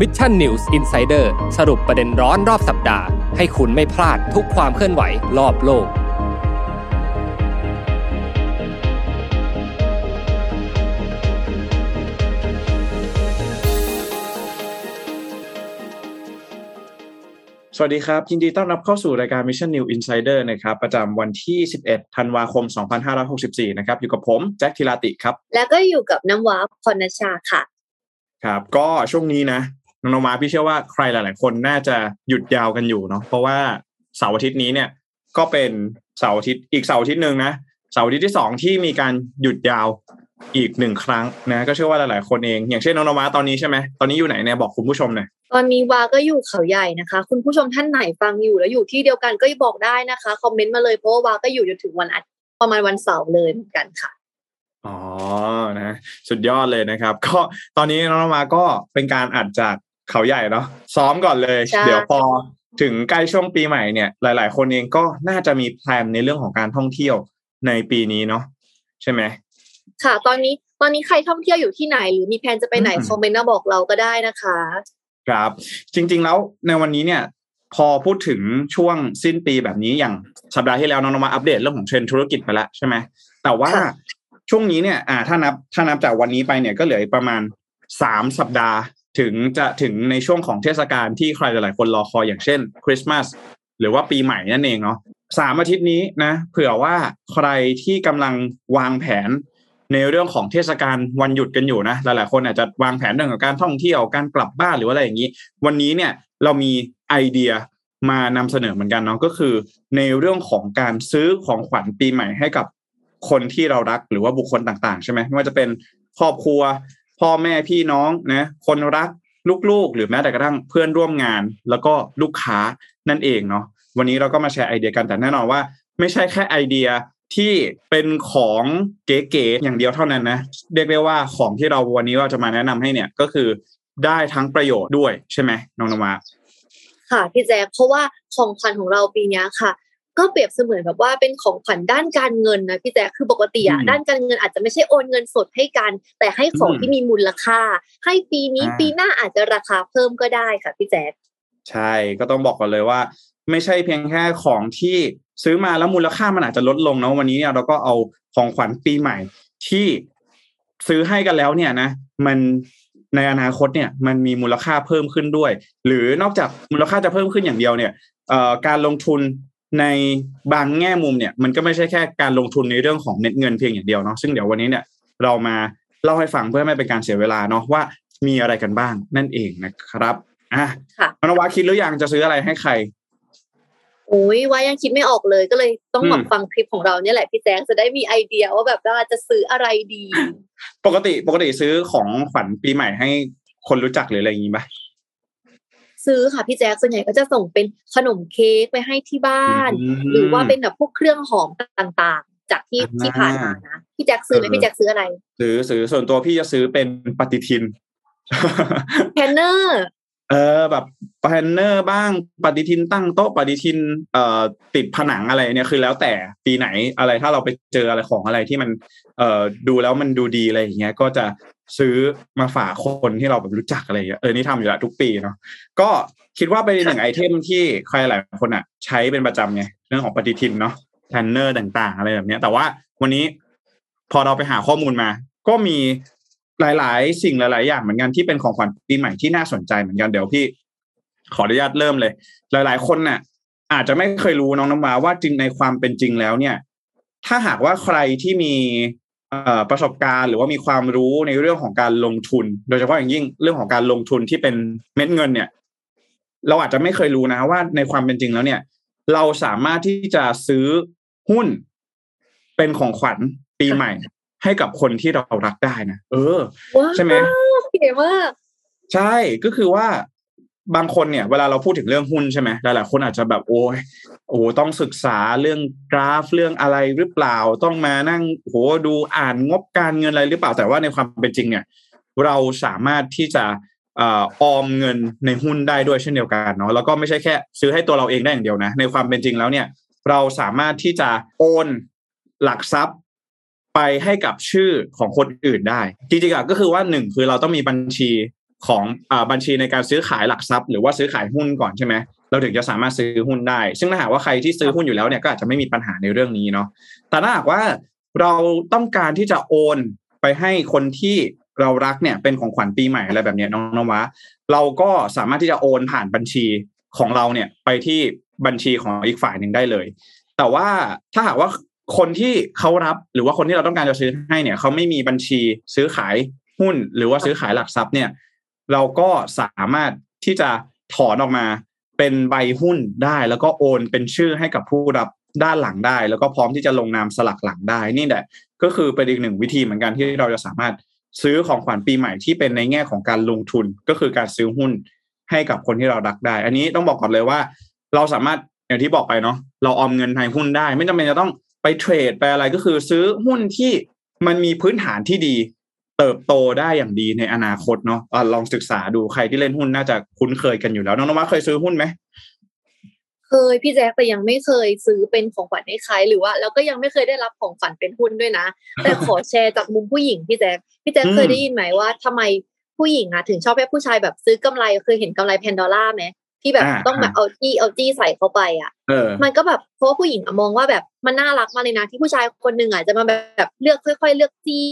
Mission News Insider สรุปประเด็นร้อนรอบสัปดาห์ ให้คุณไม่พลาดทุกความเคลื่อนไหวรอบโลก สวัสดีครับ ยินดีต้อนรับเข้าสู่รายการ Mission New Insider นะครับ ประจำวันที่ 11 ธันวาคม 2564 นะครับ อยู่กับผม แจ็คทิลาติครับ แล้วก็อยู่กับน้ำว้าพรณชาค่ะ ครับ ก็ช่วงนี้นะ น้องๆมาพี่เชื่อว่าใครหลาย ๆ คนน่าจะหยุดยาวกันอยู่เนาะเพราะว่าเสาร์อาทิตย์นี้เนี่ยก็เป็นเสาร์อาทิตย์อีกเสาร์อาทิตย์หนึ่งนะเสาร์อาทิตย์ที่สองที่มีการหยุดยาวอีกหนึ่งครั้งนะก็เชื่อว่าหลาย ๆ คนเอง อย่างเช่นน้องๆมาตอนนี้ใช่ไหมตอนนี้อยู่ไหนเนี่ยบอกคุณผู้ชมหน่อยตอนนี้วาก็อยู่เขาใหญ่นะคะ คุณผู้ชมท่านไหนฟังอยู่แล้วอยู่ที่เดียวกันก็บอกได้นะคะคอมเมนต์มาเลยเพราะว่าวาก็อยู่จนถึงวันอาทิตย์ประมาณวันเสาร์เลยเหมือนกันค่ะอ๋อนะสุดยอดเลยนะครับ ก็ตอนนี้น้องๆมาก็เป็นการอัดจาก เขาใหญ่เนาะซ้อมก่อนเลยใช่เดี๋ยวพอถึงใกล้ช่วงปีใหม่เนี่ย หลาย ๆ คนเองก็น่าจะมีแพลนในเรื่องของการท่องเที่ยวในปีนี้เนาะใช่ไหมค่ะ ตอนนี้ตอนนี้ใครท่องเที่ยวอยู่ที่ไหน หรือมีแผนจะไปไหนอืมคอมเมนต์มาบอกเราก็ได้นะคะ ครับ จริง ๆ แล้วในวันนี้เนี่ย พอพูดถึงช่วงสิ้นปีแบบนี้อย่างสัปดาห์ที่แล้วน้องๆมาอัปเดตเรื่องของเทรนด์ธุรกิจไปแล้วใช่ไหมแต่ว่าค่ะช่วงนี้เนี่ย อ่า ถ้านับถ้านับจากวันนี้ไปเนี่ยก็เหลืออีกประมาณสามสัปดาห์ ถึงจะถึงในช่วงของเทศกาลที่ใครหลายๆคนรอคอยอย่างเช่นคริสต์มาสหรือว่าปีใหม่นั่นเองเนาะสามอาทิตย์นี้นะเผื่อว่าใครที่กำลังวางแผนในเรื่องของเทศกาลวันหยุดกันอยู่นะหลายๆคนอาจจะวางแผนเรื่องของการท่องเที่ยวการกลับบ้านหรือว่าอะไรอย่างนี้ วันนี้เนี่ยเรามีไอเดียมานำเสนอเหมือนกันเนาะก็คือ ในเรื่องของการซื้อของขวัญปีใหม่ให้กับคนที่เรารักหรือว่าบุคคลต่างๆ ใช่ไหมไม่ว่าจะเป็นครอบครัว พ่อแม่พี่น้องนะคนรักลูกๆ หรือแม้แต่กระทั่งเพื่อนร่วมงาน แล้วก็ลูกค้านั่นเองเนาะวันนี้เราก็มาแชร์ไอเดียกันแต่แน่นอนว่า ไม่ใช่แค่ไอเดียที่เป็นของเก๋ๆอย่างเดียวเท่านั้นนะเรียกได้ว่าของที่เราวันนี้เราจะมาแนะนำให้เนี่ยก็คือได้ทั้งประโยชน์ด้วยใช่ไหมน้องนวาค่ะพี่แจ๊คเพราะว่าของขวัญของเราปีนี้ค่ะ ก็เปรียบเสมือนแบบว่าเป็นของขวัญด้านการเงินนะพี่แจ๊คคือปกติอะอืมด้านการเงินอาจจะไม่ใช่โอนเงินสดให้กัน แต่ให้ของอืมที่มีมูลค่า ให้ปีนี้อ่าปีหน้าอาจจะราคาเพิ่มก็ได้ค่ะพี่แจ๊คใช่ก็ต้องบอกก่อนเลยว่า ไม่ใช่เพียงแค่ของที่ซื้อมาแล้วมูลค่ามันอาจจะลดลงเนาะวันนี้เนี่ยเราก็เอาของขวัญปีใหม่ ที่ซื้อให้กันแล้วเนี่ยนะ มันในอนาคตเนี่ยมันมีมูลค่าเพิ่มขึ้นด้วย หรือนอกจากมูลค่าจะเพิ่มขึ้นอย่างเดียวเนี่ยเอ่อการลงทุน ในบางแง่มุมเนี่ยมันก็ไม่ใช่แค่การลงทุนในเรื่องของเม็ดเงินเพียงอย่างเดียวเนาะซึ่งเดี๋ยววันนี้เนี่ยเรามาเล่าให้ฟังเพื่อไม่เป็นการเสียเวลาเนาะว่ามีอะไรกันบ้างนั่นเองนะครับอะค่ะนวาคิดหรือยังจะซื้ออะไรให้ใครโอ้ยว่ายังคิดไม่ออกเลยก็เลยต้องอืมมาฟังคลิปของเราเนี่ยแหละพี่แจ๊คจะได้มีไอเดียว่าแบบว่าจะซื้ออะไรดี ปกติปกติซื้อของขวัญปีใหม่ให้คนรู้จักหรืออะไรอย่างนี้ปะ ซื้อค่ะพี่แจ๊คส่วนใหญ่ก็จะส่งเป็นขนมเค้กไปให้ที่บ้านอืมหรือว่าเป็นแบบพวกเครื่องหอมต่างๆ จากที่อ่าที่ผ่านมานะพี่แจ็คซื้อไหมเออพี่แจ็คซื้ออะไร ซื้อซื้อส่วนตัวพี่จะซื้อเป็นปฏิทินplanner เออแบบ planner บ้างปฏิทินตั้งโต๊ะปฏิทินเอ่อติดผนังอะไรเนี่ยคือแล้วแต่ปีไหนอะไรถ้าเราไปเจออะไรของอะไรที่มันเอ่อดูแล้วมันดูดีอะไรอย่างเงี้ยก็จะซื้อมาฝากคนที่เราแบบรู้จักอะไรอย่างเงี้ยเออนี่ทำอยู่แล้วทุกปีเนาะก็คิดว่าเป็นหนึ่ง item ที่ใครหลายคนอะ ใช้เป็นประจำไงเรื่องของปฏิทินเนาะ planner ต่างๆ อะไรแบบเนี้ย แต่ว่าวันนี้พอเราไปหาข้อมูลมา ก็มี หลาย ๆ สิ่งหลาย ๆ อย่างเหมือนกันที่เป็นของขวัญปีใหม่ที่น่าสนใจเหมือนกันเดี๋ยวพี่ขออนุญาตเริ่มเลย หลาย ๆ คนน่ะ อาจจะไม่เคยรู้น้องน้ำมาว่าจริงในความเป็นจริงแล้วเนี่ย ถ้าหากว่าใครที่มีประสบการณ์หรือว่ามีความรู้ในเรื่องของการลงทุน โดยเฉพาะอย่างยิ่งเรื่องของการลงทุนที่เป็นเม็ดเงินเนี่ย เราอาจจะไม่เคยรู้นะว่าในความเป็นจริงแล้วเนี่ย เราสามารถที่จะซื้อหุ้นเป็นของขวัญปีใหม่ ให้กับคนที่เรารักได้นะเออว้าวใช่ไหมเก๋มากใช่ก็คือว่าบางคนเนี่ยเวลาเราพูดถึงเรื่องหุ้นใช่ไหมหลายๆคนอาจจะแบบโอ้ยโอ้ต้องศึกษาเรื่องกราฟเรื่องอะไรหรือเปล่า ต้องมานั่งโหดูอ่านงบการเงินอะไรหรือเปล่าแต่ว่าในความเป็นจริงเนี่ย เราสามารถที่จะเอ่อออมเงินในหุ้นได้ด้วยเช่นเดียวกันเนาะแล้วก็ไม่ใช่แค่ ซื้อให้ตัวเราเองได้อย่างเดียวนะ ในความเป็นจริงแล้วเนี่ย เราสามารถที่จะโอนหลักทรัพย์ ไปให้กับชื่อของคนอื่นได้ จริงๆก็คือว่าหนึ่งคือเราต้องมีบัญชีของอ่าบัญชีในการซื้อขายหลักทรัพย์ หรือว่าซื้อขายหุ้นก่อนใช่ไหมเราถึงจะสามารถซื้อหุ้นได้ ซึ่งถ้าหากว่าใครที่ซื้อหุ้นอยู่แล้วเนี่ยก็อาจจะไม่มีปัญหาในเรื่องนี้เนาะแต่ถ้าหากว่าเราต้องการที่จะโอนไปให้คนที่เรารักเนี่ยเป็นของขวัญปีใหม่อะไรแบบนี้น้องนวะเราก็สามารถที่จะโอนผ่านบัญชีของเราเนี่ยไปที่บัญชีของอีกฝ่ายหนึ่งได้เลย แต่ว่าถ้าหากว่า คนที่เขารับหรือว่าคนที่เราต้องการจะซื้อให้เนี่ยเขาไม่มีบัญชีซื้อขายหุ้น หรือว่าซื้อขายหลักทรัพย์เนี่ย เราก็สามารถที่จะถอนออกมาเป็นใบหุ้นได้ แล้วก็โอนเป็นชื่อให้กับผู้รับด้านหลังได้ แล้วก็พร้อมที่จะลงนามสลักหลังได้นี่แหละก็คือเป็นอีกหนึ่งวิธีเหมือนกันที่เราจะสามารถซื้อของขวัญปีใหม่ที่เป็นในแง่ของการลงทุนก็คือการซื้อหุ้นให้กับคนที่เรารักได้ อันนี้ต้องบอกก่อนเลยว่า เราสามารถอย่างที่บอกไปเนาะเราออมเงินในหุ้นได้ ไม่จำเป็นจะต้อง ไปเทรดไปอะไรก็คือซื้อหุ้นที่มันมีพื้นฐานที่ดี เติบโตได้อย่างดีในอนาคตเนาะอะลองศึกษาดูใครที่เล่นหุ้นน่าจะคุ้นเคยกันอยู่แล้วน้องนวัดเคยซื้อหุ้นไหมเคยพี่แจ๊คแต่ยังไม่เคยซื้อเป็นของขวัญให้ใครหรือว่า แล้วก็ยังไม่เคยได้รับของขวัญเป็นหุ้นด้วยนะ แต่ขอแชร์จากมุมผู้หญิงพี่แจ๊คพี่แจ๊คอืมเคยได้ยินไหมว่าทำไมผู้หญิงอะถึงชอบให้ผู้ชายแบบซื้อกำไรเคยเห็นกำไรแพนดอล่าไหม ที่แบบอ่าต้องแบบเอาจี้เอาจี้ใส่เข้าไปอะเออมันก็แบบเพราะว่าผู้หญิงอะมองว่าแบบมันน่ารักมากเลยนะที่ผู้ชายคนหนึ่งอะจะมาแบบเลือกค่อย ๆ เลือกจี้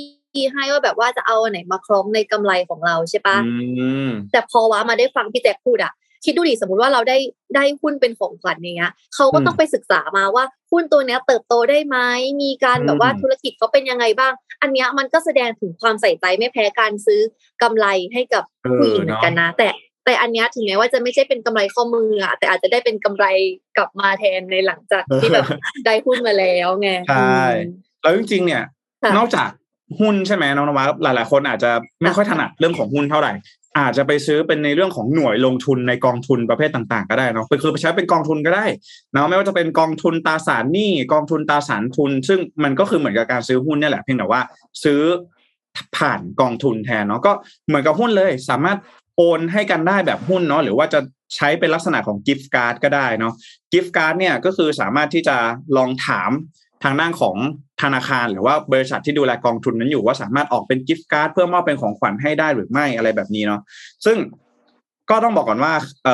ให้ว่าแบบว่าจะเอาอันไหนมาคล้องในกำไรของเราใช่ปะอืมแต่พอว่ามาได้ฟังพี่แจ็คพูดอะคิดดูดิสมมติว่าเราได้ได้หุ้นเป็นของขวัญอย่างเงี้ยเขาก็ต้องไปศึกษามาว่าหุ้นตัวเนี้ยเติบโตได้ไหมมีการแบบว่าอืมธุรกิจเขาเป็นยังไงบ้าง อันเนี้ยมันก็แสดงถึงความใส่ใจไม่แพ้การซื้อกำไรให้กับเอผู้อหญิงเหมือนเนาะกันนะ แต่ แต่อันเนี้ยถึงแม้ว่าจะไม่ใช่เป็นกำไรข้อมืออะแต่อาจจะได้เป็นกำไรกลับมาแทนในหลังจากที่แบบได้หุ้นมาแล้วไงใช่อืมแล้วจริงๆ เนี่ยค่ะนอกจากหุ้นใช่ไหมน้องนวัดหลาย ๆ คนอาจจะไม่ค่อยถนัดเรื่องของหุ้นเท่าไหร่อาจจะไปซื้อเป็นในเรื่องของหน่วยลงทุนในกองทุนประเภทต่างๆ ก็ได้เนาะคือไปใช้เป็นกองทุนก็ได้เนาะไม่ว่าจะเป็นกองทุนตราสารหนี้กองทุนตราสารทุน ซึ่งมันก็คือเหมือนกับการซื้อหุ้นเนี่ยแหละเพียงแต่ว่าซื้อผ่านกองทุนแทนเนาะก็เหมือนกับหุ้นเลย สามารถ โอนให้กันได้แบบหุ้นเนาะหรือว่าจะใช้เป็นลักษณะของ gift card ก็ได้เนาะ gift card เนี่ยก็คือสามารถที่จะลองถามทางด้านของธนาคาร หรือว่าบริษัทที่ดูแลกองทุนนั้นอยู่ว่าสามารถออกเป็น gift card เพื่อมอบเป็นของขวัญให้ได้หรือไม่อะไรแบบนี้เนาะซึ่งก็ต้องบอกก่อนว่าเ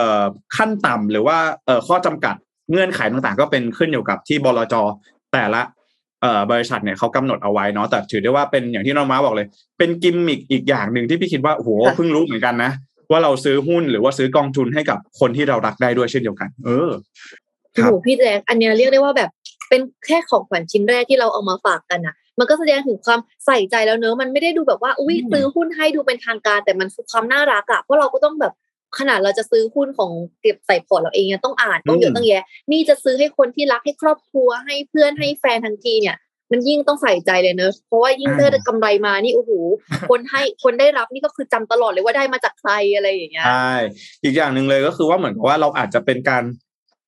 ขั้นต่ำหรือว่าเข้อจำกัดเงื่อนไขต่างๆ ก็เป็นขึ้นอยู่กับที่บลจแต่ละบริษัทเนี่ยเขากำหนดเอาไว้เนาะแต่ถือได้ว่าเป็นอย่างที่น้องม้าบอกเลย เป็นกิมมิกอีกอย่างหนึ่งที่พี่คิดว่าโหเพิ่งรู้เหมือนกันนะ ว่าเราซื้อหุ้นหรือว่าซื้อกองทุนให้กับคนที่เรารักได้ด้วยเช่นเดียวกัน เออโอ้โหพี่แจ๊คอันเนี้ยเรียกได้ว่าแบบเป็นแค่ของขวัญชิ้นแรกที่เราเอามาฝากกันอะมันก็แสดงถึงความใส่ใจแล้วเนอะมันไม่ได้ดูแบบว่าอุ้ยอืมซื้อหุ้นให้ดูเป็นทางการ แต่มันคือความน่ารักอะเพราะเราก็ต้องแบบขนาดเราจะซื้อหุ้นของเก็บใส่พอร์ตเราเองยังต้องอ่านต้องเยอะต้องแยะ นี่จะซื้อให้คนที่รักให้ครอบครัวให้เพื่อนให้แฟนทั้งทีเนี่ย มันยิ่งต้องใส่ใจเลยเนอะเพราะว่ายิ่งอ่าถ้าได้กำไรมานี่โอ้โหคนให้คนได้รับนี่ก็คือจำตลอดเลยว่าได้มาจากใครอะไรอย่างเงี้ยใช่อีกอย่างหนึ่งเลยก็คือว่าเหมือนกับว่าเราอาจจะเป็นการ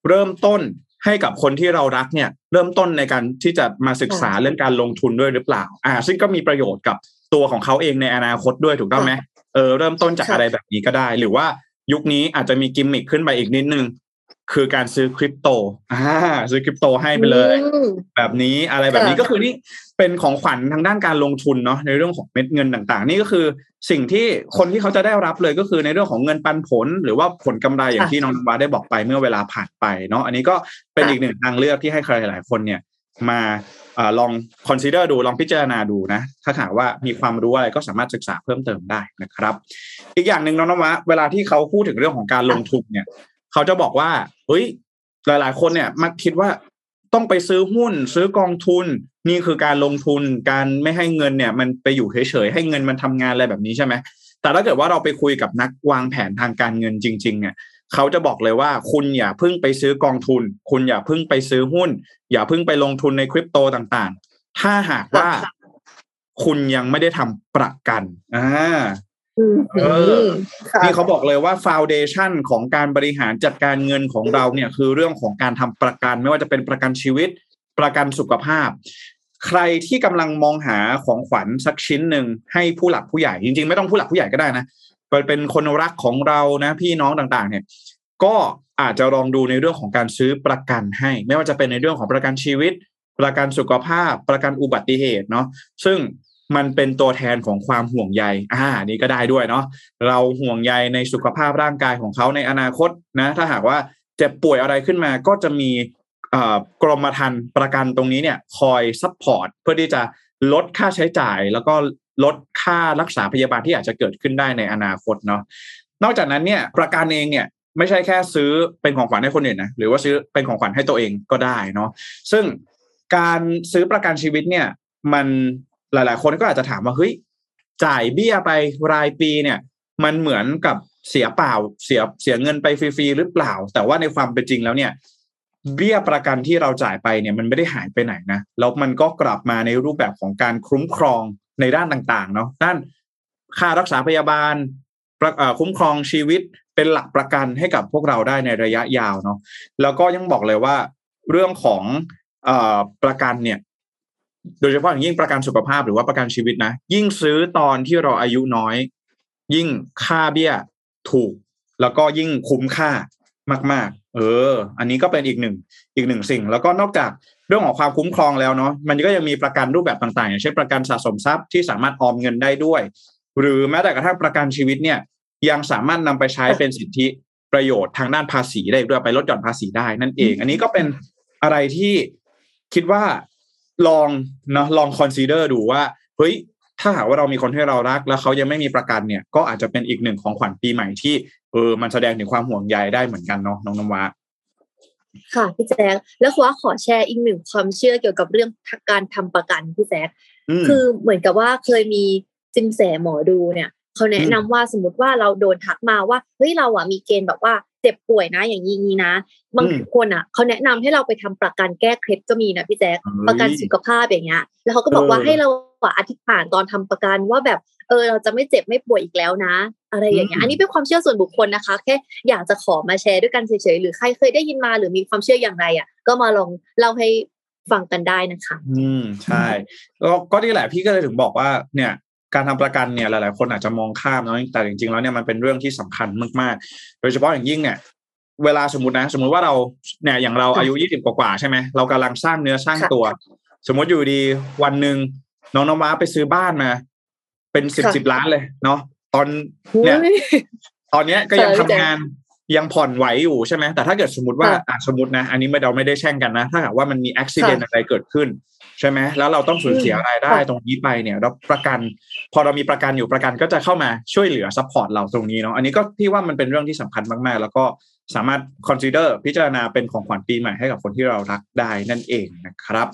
เริ่มต้นให้กับคนที่เรารักเนี่ย เริ่มต้นในการที่จะมาศึกษาเรื่องการลงทุนด้วยหรือเปล่า อ่า ซึ่งก็มีประโยชน์กับตัวของเขาเองในอนาคตด้วยถูกต้องไหมเออเริ่มต้นจากค่ะอะไรแบบนี้ก็ได้ หรือว่ายุคนี้อาจจะมีกิมมิคขึ้นไปอีกนิดนึง คือการซื้อคริปโตอ่าซื้อคริปโตให้ไปเลยอืมแบบนี้อะไรแบบนี้ค่ะก็คือนี่เป็นของขวัญทางด้านการลงทุนเนาะในเรื่องของเม็ดเงินต่างๆ นี่ก็คือสิ่งที่คนที่เขาจะได้รับเลยก็คือในเรื่องของเงินปันผล หรือว่าผลกำไรอย่างที่น้องนวาได้บอกไปเมื่อเวลาผ่านไปเนาะอันนี้ก็เป็นอีกหนึ่งทางเลือกที่ให้ใครหลายๆคนเนี่ยมาอาลอง consider ดูลองพิจารณาดูนะ ถ้าหากว่ามีความรู้อะไรก็สามารถศึกษาเพิ่มเติมได้นะครับ อีกอย่างหนึ่งน้องนวะเวลาที่เขาพูดถึงเรื่องของการลงทุนเนี่ย เขาจะบอกว่าเฮ้ยหลาย ๆ คนเนี่ยมักคิดว่าต้องไปซื้อหุ้น ซื้อกองทุน นี่คือการลงทุนการไม่ให้เงินเนี่ย มันไปอยู่เฉยๆให้เงินมันทำงานอะไรแบบนี้ใช่ไหมแต่ถ้าเกิดว่าเราไปคุยกับนักวางแผนทางการเงินจริงๆเนี่ยเขาจะบอกเลยว่าคุณอย่าเพิ่งไปซื้อกองทุน คุณอย่าเพิ่งไปซื้อหุ้น อย่าเพิ่งไปลงทุนในคริปโตต่างๆ ถ้าหากว่าค่ะคุณยังไม่ได้ทำประกันอ่าอืม เออค่ะนี่เขาบอกเลยว่าฟ u n เดชันของการบริหารจัดการเงินของเราเนี่ยคือเรื่องของการทำประกัน ไม่ว่าจะเป็นประกันชีวิต ประกันสุขภาพ ใครที่กำลังมองหาของขวัญสักชิ้นหนึ่งให้ผู้หลักผู้ใหญ่จริง ๆ ไม่ต้องผู้หลักผู้ใหญ่ก็ได้นะเป็นคนรักของเรานะพี่น้องต่างๆ เนี่ย ก็อาจจะลองดูในเรื่องของการซื้อประกันให้ ไม่ว่าจะเป็นในเรื่องของประกันชีวิต ประกันสุขภาพ ประกันอุบัติเหตุเนาะซึ่ง มันเป็นตัวแทนของความห่วงใยอ่านี่ก็ได้ด้วยเนาะเราห่วงใยในสุขภาพร่างกายของเขาในอนาคตนะ ถ้าหากว่าเจ็บป่วยอะไรขึ้นมาก็จะมีกรมธรรม์ประกันตรงนี้เนี่ยคอย support เพื่อที่จะลดค่าใช้จ่าย แล้วก็ลดค่ารักษาพยาบาลที่อาจจะเกิดขึ้นได้ในอนาคตเนาะนอกจากนั้นเนี่ยประกันเองเนี่ยไม่ใช่แค่ซื้อเป็นของขวัญให้คนอื่นนะหรือว่าซื้อเป็นของขวัญให้ตัวเองก็ได้เนาะซึ่งการซื้อประกันชีวิตเนี่ยมัน หลาย ๆ คนก็อาจจะถามว่าเฮ้ยจ่ายเบี้ยไปรายปีเนี่ย มันเหมือนกับเสียเปล่าเสียเสียเงินไปฟรีๆหรือเปล่า แต่ว่าในความเป็นจริงแล้วเนี่ย เบี้ยประกันที่เราจ่ายไปเนี่ยมันไม่ได้หายไปไหนนะแล้วมันก็กลับมาในรูปแบบของการคุ้มครองในด้านต่างๆ เนาะด้านค่ารักษาพยาบาลคุ้มครองชีวิตเป็นหลักประกันให้กับพวกเราได้ในระยะยาวเนาะแล้วก็ยังบอกเลยว่าเรื่องของอประกันเนี่ย โดยเฉพาะอย่างยิ่งประกันสุขภาพหรือว่าประกันชีวิตนะ ยิ่งซื้อตอนที่เราอายุน้อย ยิ่งค่าเบี้ยถูก แล้วก็ยิ่งคุ้มค่ามาก ๆ เออ อันนี้ก็เป็นอีกหนึ่งอีกหนึ่งสิ่ง แล้วก็นอกจากเรื่องของความคุ้มครองแล้วเนาะมันก็ยังมีประกันรูปแบบต่างๆอย่างเช่นประกันสะสมทรัพย์ที่สามารถออมเงินได้ด้วย หรือแม้แต่กระทั่งประกันชีวิตเนี่ย ยังสามารถนำไปใช้เป็นสิทธิประโยชน์ทางด้านภาษีได้ด้วยไปลดหย่อนภาษีได้นั่นเอง อันนี้ก็เป็นอะไรที่คิดว่า ลองเนาะลองคอนซีเดอร์ดูว่าเฮ้ยถ้าหากว่าเรามีคนที่เรารัก แล้วเขายังไม่มีประกันเนี่ย ก็อาจจะเป็นอีกหนึ่งของขวัญปีใหม่ที่เออมันแสดงถึงความห่วงใยได้เหมือนกันเนาะน้องน้ำว้าค่ะพี่แจ๊คแล้วว่าขอแชร์อีกหนึ่งความเชื่อเกี่ยวกับเรื่องการทำประกันพี่แจ๊คคือเหมือนกับว่าเคยมีจิมแสหมอดูเนี่ยเขาแนะนำว่าสมมติว่าเราโดนทักมาว่าเฮ้ยเราอะมีเกณฑ์แบบว่า เจ็บป่วยนะ อย่างนี้นะ บางคนอะเขาแนะนำให้เราไปทำประกันแก้เคล็ดก็มีนะพี่แจ๊คประกันสุขภาพอย่างเงี้ย แล้วเขาก็บอกว่าให้เราอธิษฐานตอนทำประกันว่าแบบเออเราจะไม่เจ็บไม่ป่วยอีกแล้วนะ อะไรอย่างเงี้ยอันนี้เป็นความเชื่อส่วนบุคคลนะคะ แค่อยากจะขอมาแชร์ด้วยกันเฉยๆหรือใครเคยได้ยินมาหรือมีความเชื่ออย่างไรอะ ก็มาลองเล่าให้ฟังกันได้นะคะ อืมใช่แล้วก็นี่แหละพี่ก็เลยถึงบอกว่าเนี่ย การทำประกันเนี่ยหลาย ๆ คนอาจจะมองข้ามเนาะแต่จริง ๆ แล้วเนี่ยมันเป็นเรื่องที่สำคัญมาก ๆ โดยเฉพาะอย่างยิ่งเนี่ยเวลาสมมตินะ สมมุติว่าเราเนี่ยอย่างเราอายุยี่สิบกว่าใช่ไหมเรากำลังสร้างเนื้อสร้างตัว สมมติอยู่ดีวันหนึ่งน้องน้ำว้าไปซื้อบ้านมา เป็นสิบสิบล้านเลยเนาะตอนเนี่ยตอนเนี้ยก็ยังทำงานยังผ่อนไหวอยู่ใช่ไหมแต่ถ้าเกิดสมมติว่าสมมตินะ อันนี้ไม่เราไม่ได้แช่งกันนะ ถ้าหากว่ามันมีอุบัติเหตุอะไรเกิดขึ้น ใช่ไหมแล้วเราต้องสูญเสียรายได้ตรงนี้ไปเนี่ยเราประกัน พอเรามีประกันอยู่ประกันก็จะเข้ามาช่วยเหลือ support เราตรงนี้เนาะอันนี้ก็พี่ว่ามันเป็นเรื่องที่สำคัญมากๆ แล้วก็สามารถ consider พิจารณาเป็นของขวัญปีใหม่ให้กับคนที่เรารักได้นั่นเองนะครับ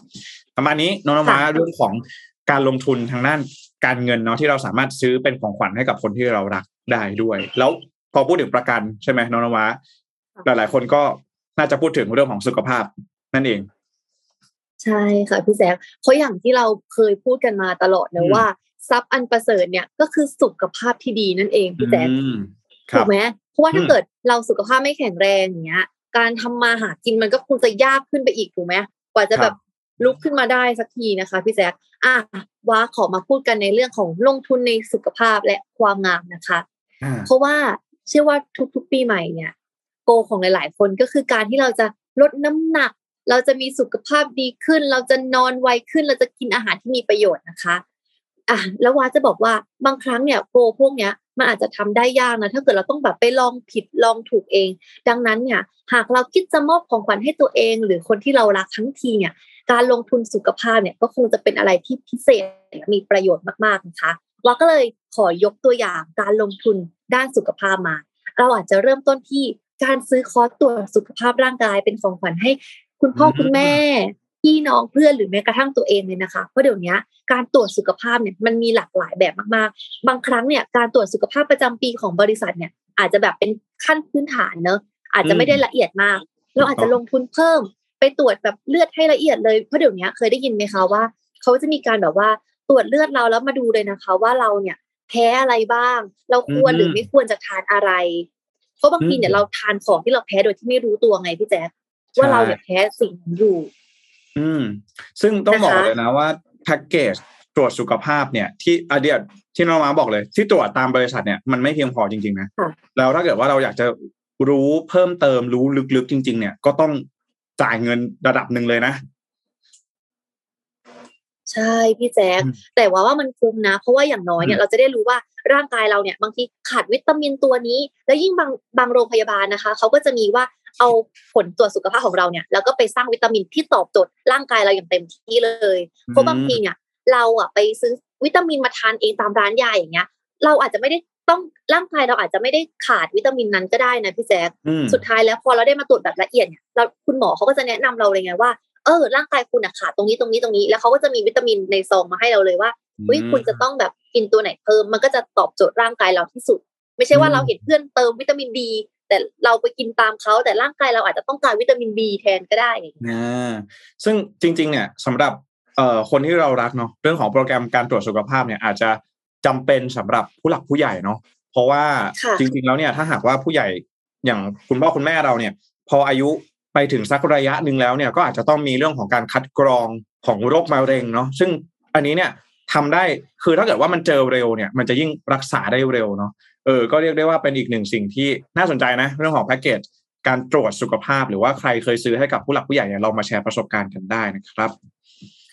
ประมาณนี้น้องมาเรื่องของการลงทุนทางด้านการเงินเนาะที่เราสามารถซื้อเป็นของขวัญให้กับคนที่เรารักได้ด้วย แล้วพอพูดถึงประกันใช่ไหมน้องนวะหลาย ๆ คนก็น่าจะพูดถึงเรื่องของสุขภาพนั่นเอง ใช่ค่ะพี่แจ๊คเพราะอย่างที่เราเคยพูดกันมาตลอดนะว่าทรัพย์อันประเสริฐเนี่ยก็คือสุขภาพที่ดีนั่นเองพี่แจ๊คถูกไหมเพราะว่าถ้าเกิดเราสุขภาพไม่แข็งแรงอย่างเงี้ย การทำมาหากินมันก็คงจะยากขึ้นไปอีกถูกไหมกว่าจะแบบลุกขึ้นมาได้สักทีนะคะพี่แจ๊คอะว่าขอมาพูดกันในเรื่องของลงทุนในสุขภาพและความงามนะคะ เพราะว่าเชื่อว่าทุกๆปีใหม่เนี่ย โกของหลาย ๆ คนก็คือการที่เราจะลดน้ำหนัก เราจะมีสุขภาพดีขึ้น เราจะนอนไวขึ้น เราจะกินอาหารที่มีประโยชน์นะคะอะแล้ววาจะบอกว่าบางครั้งเนี่ยโกพวกเนี้ยมันอาจจะทำได้ยากนะถ้าเกิดเราต้องแบบไปลองผิดลองถูกเอง ดังนั้นเนี่ยหากเราคิดจะมอบของขวัญให้ตัวเอง หรือคนที่เรารักทั้งทีเนี่ยการลงทุนสุขภาพเนี่ยก็คงจะเป็นอะไรที่พิเศษมีประโยชน์มากๆนะคะวาก็เลยขอยกตัวอย่างการลงทุนด้านสุขภาพมา เราอาจจะเริ่มต้นที่การซื้อคอร์สตรวจสุขภาพร่างกายเป็นของขวัญให้ คุณพ่อคุณแม่พี่น้องเพื่อนหรือแม้กระทั่งตัวเองเลยนะคะเพราะเดี๋ยวนี้การตรวจสุขภาพเนี่ยมันมีหลากหลายแบบมากๆ บางครั้งเนี่ยการตรวจสุขภาพประจำปีของบริษัทเนี่ย อาจจะแบบเป็นขั้นพื้นฐานเนอะอาจจะไม่ได้ละเอียดมาก เราอาจจะลงทุนเพิ่ม ไปตรวจแบบเลือดให้ละเอียดเลยเพราะเดี๋ยวนี้เคยได้ยินไหมคะว่า เขาจะมีการแบบว่าตรวจเลือดเราแล้วมาดูเลยนะคะ ว่าเราเนี่ยแพ้อะไรบ้าง เราควรหรือไม่ควรจะทานอะไร เพราะบางทีเนี่ยเราทานของที่เราแพ้โดยที่ไม่รู้ตัวไงพี่แจ๊ค ว่าเราเนี่ยแพ้สิ่งอยู่ อืม ซึ่งต้องบอกเลยนะว่าแพ็กเกจตรวจสุขภาพเนี่ยที่อเดียที่น้องมาบอกเลย ที่ตรวจตามบริษัทเนี่ยมันไม่เพียงพอจริงๆนะแล้วถ้าเกิดว่าเราอยากจะรู้เพิ่มเติมรู้ลึกๆจริง ๆ เนี่ยก็ต้องจ่ายเงินระดับหนึ่งเลยนะ ใช่พี่แจ๊คอืมแต่ว่าว่ามันคุ้มนะ เพราะว่าอย่างน้อยเนี่ยเราจะได้รู้ว่าร่างกายเราเนี่ย บางทีขาดวิตามินตัวนี้ แล้วยิ่งบางบางโรงพยาบาลนะคะเขาก็จะมีว่า เอาผลตรวจสุขภาพของเราเนี่ยแล้วก็ไปสร้างวิตามินที่ตอบโจทย์ร่างกายเราอย่างเต็มที่เลยเพราะบางทีเนี่ย เราอะไปซื้อวิตามินมาทานเองตามร้านยาอย่างเงี้ย เราอาจจะไม่ได้ต้องร่างกายเราอาจจะไม่ได้ขาดวิตามินนั้นก็ได้นะพี่แจ๊คอืมสุดท้ายแล้วพอเราได้มาตรวจแบบละเอียดเนี่ยเราคุณหมอเขาก็จะแนะนำเราเลยไงว่าเออร่างกายคุณอะขาดตรงนี้ตรงนี้ตรงนี้ แล้วเขาก็จะมีวิตามินในซองมาให้เราเลยว่าเฮ้ยคุณจะต้องแบบกินตัวไหนเพิ่มมันก็จะตอบโจทย์ร่างกายเราที่สุด ไม่ใช่ว่าเราเห็นเพื่อนเติมวิตามินดี แต่เราไปกินตามเขาแต่ร่างกายเราอาจจะต้องการวิตามินบีแทนก็ได้อ่าซึ่งจริง ๆ เนี่ยสำหรับเอ่อคนที่เรารักเนาะเรื่องของโปรแกรมการตรวจสุขภาพเนี่ยอาจจะจำเป็นสำหรับผู้หลักผู้ใหญ่เนาะเพราะว่าค่ะจริง ๆ แล้วเนี่ยถ้าหากว่าผู้ใหญ่อย่างคุณพ่อคุณแม่เราเนี่ย พออายุไปถึงสักระยะหนึ่งแล้วเนี่ยก็อาจจะต้องมีเรื่องของการคัดกรองของโรคมะเร็งเนาะซึ่งอันนี้เนี่ยทำได้คือถ้าเกิดว่ามันเจอเร็วเนี่ย มันจะยิ่งรักษาได้เร็วเนาะ เออก็เรียกได้ว่าเป็นอีกหนึ่งสิ่งที่น่าสนใจนะเรื่องของแพ็กเกจการตรวจสุขภาพ หรือว่าใครเคยซื้อให้กับผู้หลักผู้ใหญ่เนี่ยเรามาแชร์ประสบการณ์กันได้นะครับ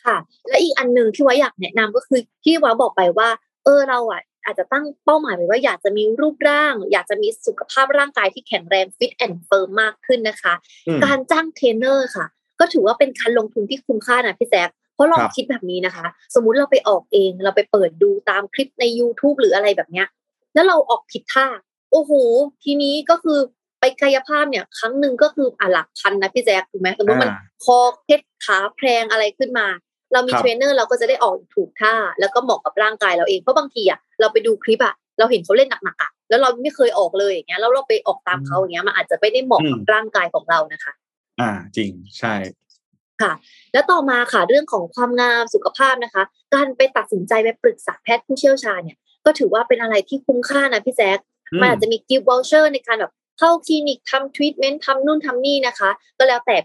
ค่ะ และอีกอันหนึ่งที่ว่าอยากแนะนำก็คือที่ว่าบอกไปว่า เออเราอะอาจจะตั้งเป้าหมายไว้ว่าอยากจะมีรูปร่าง อยากจะมีสุขภาพร่างกายที่แข็งแรง fit and firm มากขึ้นนะคะอืมการจ้างเทรนเนอร์ค่ะ ก็ถือว่าเป็นการลงทุนที่คุ้มค่านะพี่แจ๊คเพราะลองครับคิดแบบนี้นะคะ สมมุติเราไปออกเองเราไปเปิดดูตามคลิปใน YouTube หรืออะไรแบบเนี้ย แล้วเราออกผิดท่า โอ้โห ทีนี้ก็คือไปกายภาพเนี่ย ครั้งหนึ่งก็คืออะหลักพันนะพี่แจ๊คถูกไหมสมมติมันอ่าคอเคล็ดขาแพลงอะไรขึ้นมา เรามีครับเทรนเนอร์เราก็จะได้ออกถูกท่า แล้วก็เหมาะกับร่างกายเราเองเพราะบางทีอะเราไปดูคลิปอะเราเห็นเขาเล่นหนักๆอะแล้วเราไม่เคยออกเลยอย่างเงี้ยแล้วเราไปออกตามเขาอย่างเงี้ยมันอาจจะไม่ได้เหมาะกับร่างกายของเรานะคะ อ่าจริงใช่แล้วต่อมาค่ะเรื่องของความงามสุขภาพนะคะ การไปตัดสินใจไปปรึกษาแพทย์ผู้เชี่ยวชาญเนี่ย ก็ถือว่าเป็นอะไรที่คุ้มค่านะพี่แจ๊คอืมมันอาจจะมี gift voucher ในการแบบเข้าคลินิกทำทรีทเมนต์ทำนู่นทำนี่นะคะ ก็แล้วแต่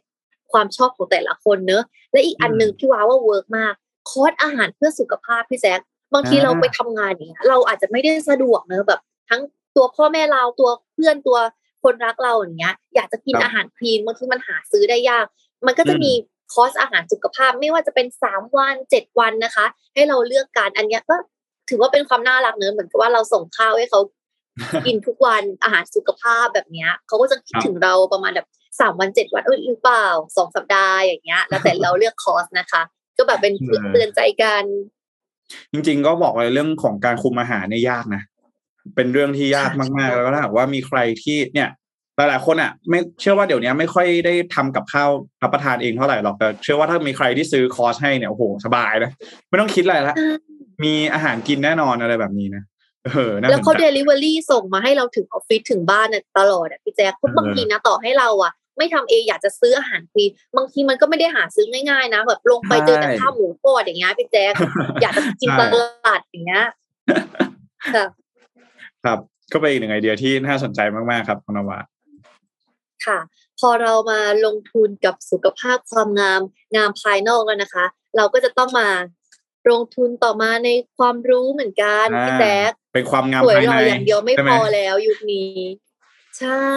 ความชอบของแต่ละคนเนอะและอีกอันหนึ่งที่ว้าว่า work มากคอร์สอาหารเพื่อสุขภาพพี่แจ๊คบางทีเราไปทำงานเนี่ยเราอาจจะไม่ได้สะดวกเนอะแบบ ทั้งตัวพ่อแม่เราตัวเพื่อนตัวคนรักเราอย่างเงี้ย อยากจะกินครับอาหารคลีนบางทีมันหาซื้อได้ยาก มันก็จะอืมมีคอร์สอาหารสุขภาพไม่ว่าจะเป็นสามวันเจ็ดวันนะคะ ให้เราเลือกการอันเนี้ยก็ ถือว่าเป็นความน่ารักเนอะเหมือนกับว่าเราส่งข้าวให้เขากินทุกวันอาหารสุขภาพแบบเนี้ยเขาก็จะคิดครับถึงเราประมาณแบบสามวันเจ็ดวันเอ้ยหรือเปล่าสองสัปดาห์อย่างเงี้ย แล้วแต่เราเลือกคอร์สนะคะ ก็แบบเป็นเตือนใจกัน จริง ๆ ก็บอกเลยเรื่องของการคุมอาหารเนี่ยยากนะเป็นเรื่องที่ยากใช่มากๆแล้วก็ถ้าหากว่ามีใครที่เนี่ยหลายๆคนอะ ไม่เชื่อว่าเดี๋ยวนี้ไม่ค่อยได้ทำกับข้าวรับประทานเองเท่าไหร่หรอกแต่เชื่อว่าถ้ามีใครที่ซื้อคอร์สให้เนี่ยโอ้โหสบายนะไม่ต้องคิดอะไรละ มีอาหารกินแน่นอนอะไรแบบนี้นะเออน่าสนใจแล้วเขาเดลิเวอรี่ส่งมาให้เราถึงออฟฟิศถึงบ้านน่ะตลอดอะพี่แจ๊คเพราะเออบางทีนะต่อให้เราอะ ไม่ทำเองอยากจะซื้ออาหารคลีนางทีมันก็ไม่ได้หาซื้อง่ายๆนะแบบลงไปเจอแต่ข้าวหมูทอดอย่างเงี้ยพี่แจ๊คอยากจะกินตลาดอย่างเงี้ยค่ะครับก็เป็นอีกหนึ่งไอเดียที่น่าสนใจมากๆครับคุณนวาค่ะ พอเรามาลงทุนกับสุขภาพความงามงามภายนอกแล้วนะคะ เราก็จะต้องมา ลงทุนต่อมาในความรู้เหมือนกันอ่าพี่แจ๊คเป็นความงามสวยภายหในล่ออย่างเดียวไม่ใช่หพอแล้วยุคนี้ ใช่